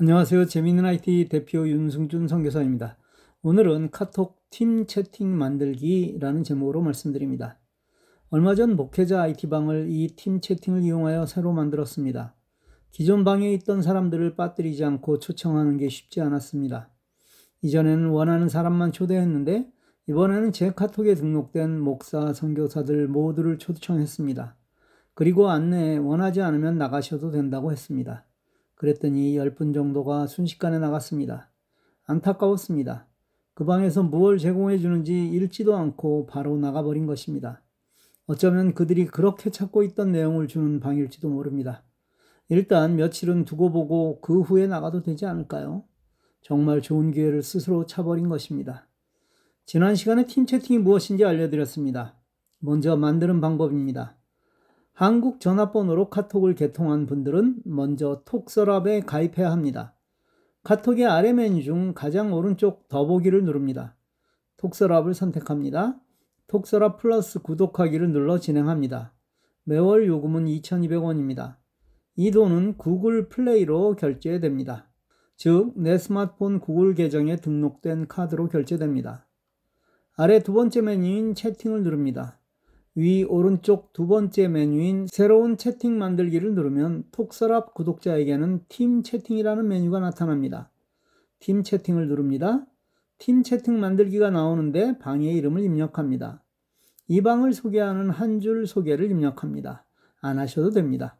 안녕하세요. 재미있는 IT 대표 윤승준 선교사입니다. 오늘은 카톡 팀 채팅 만들기라는 제목으로 말씀드립니다. 얼마 전 목회자 IT방을 이 팀 채팅을 이용하여 새로 만들었습니다. 기존 방에 있던 사람들을 빠뜨리지 않고 초청하는 게 쉽지 않았습니다. 이전에는 원하는 사람만 초대했는데 이번에는 제 카톡에 등록된 목사, 선교사들 모두를 초청했습니다. 그리고 안내에 원하지 않으면 나가셔도 된다고 했습니다. 그랬더니 10분 정도가 순식간에 나갔습니다. 안타까웠습니다. 그 방에서 무엇을 제공해 주는지 읽지도 않고 바로 나가버린 것입니다. 어쩌면 그들이 그렇게 찾고 있던 내용을 주는 방일지도 모릅니다. 일단 며칠은 두고 보고 그 후에 나가도 되지 않을까요? 정말 좋은 기회를 스스로 차버린 것입니다. 지난 시간에 팀 채팅이 무엇인지 알려드렸습니다. 먼저 만드는 방법입니다. 한국 전화번호로 카톡을 개통한 분들은 먼저 톡서랍에 가입해야 합니다. 카톡의 아래 메뉴 중 가장 오른쪽 더보기를 누릅니다. 톡서랍을 선택합니다. 톡서랍 플러스 구독하기를 눌러 진행합니다. 매월 요금은 2,200원입니다. 이 돈은 구글 플레이로 결제됩니다. 즉, 내 스마트폰 구글 계정에 등록된 카드로 결제됩니다. 아래 두 번째 메뉴인 채팅을 누릅니다. 위 오른쪽 두 번째 메뉴인 새로운 채팅 만들기를 누르면 톡서랍 구독자에게는 팀 채팅이라는 메뉴가 나타납니다. 팀 채팅을 누릅니다. 팀 채팅 만들기가 나오는데 방의 이름을 입력합니다. 이 방을 소개하는 한 줄 소개를 입력합니다. 안 하셔도 됩니다.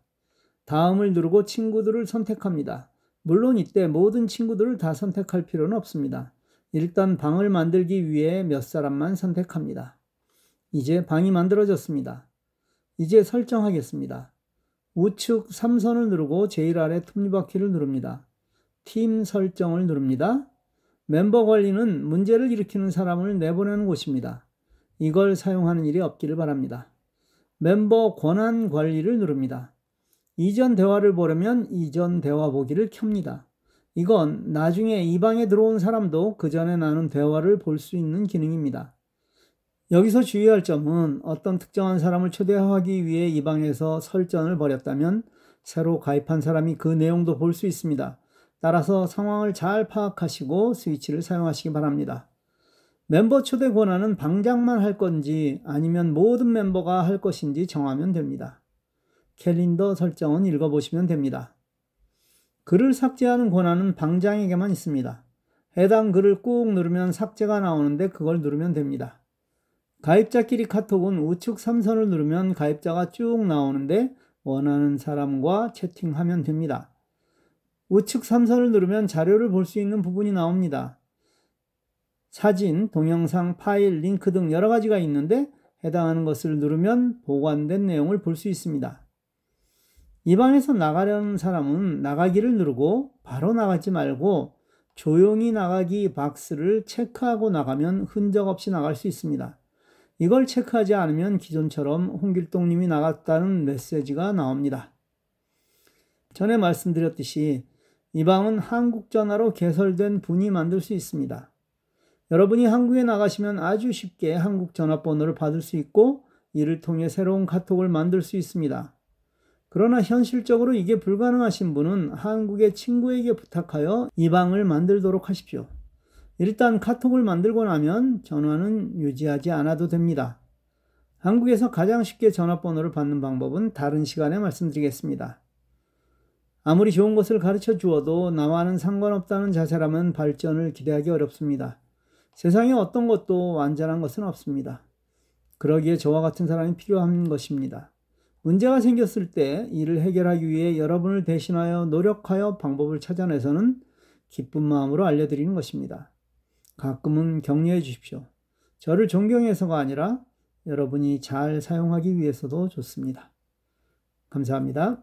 다음을 누르고 친구들을 선택합니다. 물론 이때 모든 친구들을 다 선택할 필요는 없습니다. 일단 방을 만들기 위해 몇 사람만 선택합니다. 이제 방이 만들어졌습니다. 이제 설정하겠습니다. 우측 3선을 누르고 제일 아래 톱니바퀴를 누릅니다. 팀 설정을 누릅니다. 멤버 관리는 문제를 일으키는 사람을 내보내는 곳입니다. 이걸 사용하는 일이 없기를 바랍니다. 멤버 권한 관리를 누릅니다. 이전 대화를 보려면 이전 대화 보기를 켭니다. 이건 나중에 이 방에 들어온 사람도 그 전에 나눈 대화를 볼 수 있는 기능입니다. 여기서 주의할 점은 어떤 특정한 사람을 초대하기 위해 이 방에서 설전을 벌였다면 새로 가입한 사람이 그 내용도 볼 수 있습니다. 따라서 상황을 잘 파악하시고 스위치를 사용하시기 바랍니다. 멤버 초대 권한은 방장만 할 건지 아니면 모든 멤버가 할 것인지 정하면 됩니다. 캘린더 설정은 읽어보시면 됩니다. 글을 삭제하는 권한은 방장에게만 있습니다. 해당 글을 꾹 누르면 삭제가 나오는데 그걸 누르면 됩니다. 가입자끼리 카톡은 우측 3선을 누르면 가입자가 쭉 나오는데 원하는 사람과 채팅하면 됩니다. 우측 3선을 누르면 자료를 볼 수 있는 부분이 나옵니다. 사진, 동영상, 파일, 링크 등 여러 가지가 있는데 해당하는 것을 누르면 보관된 내용을 볼 수 있습니다. 이 방에서 나가려는 사람은 나가기를 누르고 바로 나가지 말고 조용히 나가기 박스를 체크하고 나가면 흔적 없이 나갈 수 있습니다. 이걸 체크하지 않으면 기존처럼 홍길동님이 나갔다는 메시지가 나옵니다. 전에 말씀드렸듯이 이 방은 한국 전화로 개설된 분이 만들 수 있습니다. 여러분이 한국에 나가시면 아주 쉽게 한국 전화번호를 받을 수 있고 이를 통해 새로운 카톡을 만들 수 있습니다. 그러나 현실적으로 이게 불가능하신 분은 한국의 친구에게 부탁하여 이 방을 만들도록 하십시오. 일단 카톡을 만들고 나면 전화는 유지하지 않아도 됩니다. 한국에서 가장 쉽게 전화번호를 받는 방법은 다른 시간에 말씀드리겠습니다. 아무리 좋은 것을 가르쳐 주어도 나와는 상관없다는 자세라면 발전을 기대하기 어렵습니다. 세상에 어떤 것도 완전한 것은 없습니다. 그러기에 저와 같은 사람이 필요한 것입니다. 문제가 생겼을 때 이를 해결하기 위해 여러분을 대신하여 노력하여 방법을 찾아내서는 기쁜 마음으로 알려드리는 것입니다. 가끔은 격려해 주십시오. 저를 존경해서가 아니라 여러분이 잘 사용하기 위해서도 좋습니다. 감사합니다.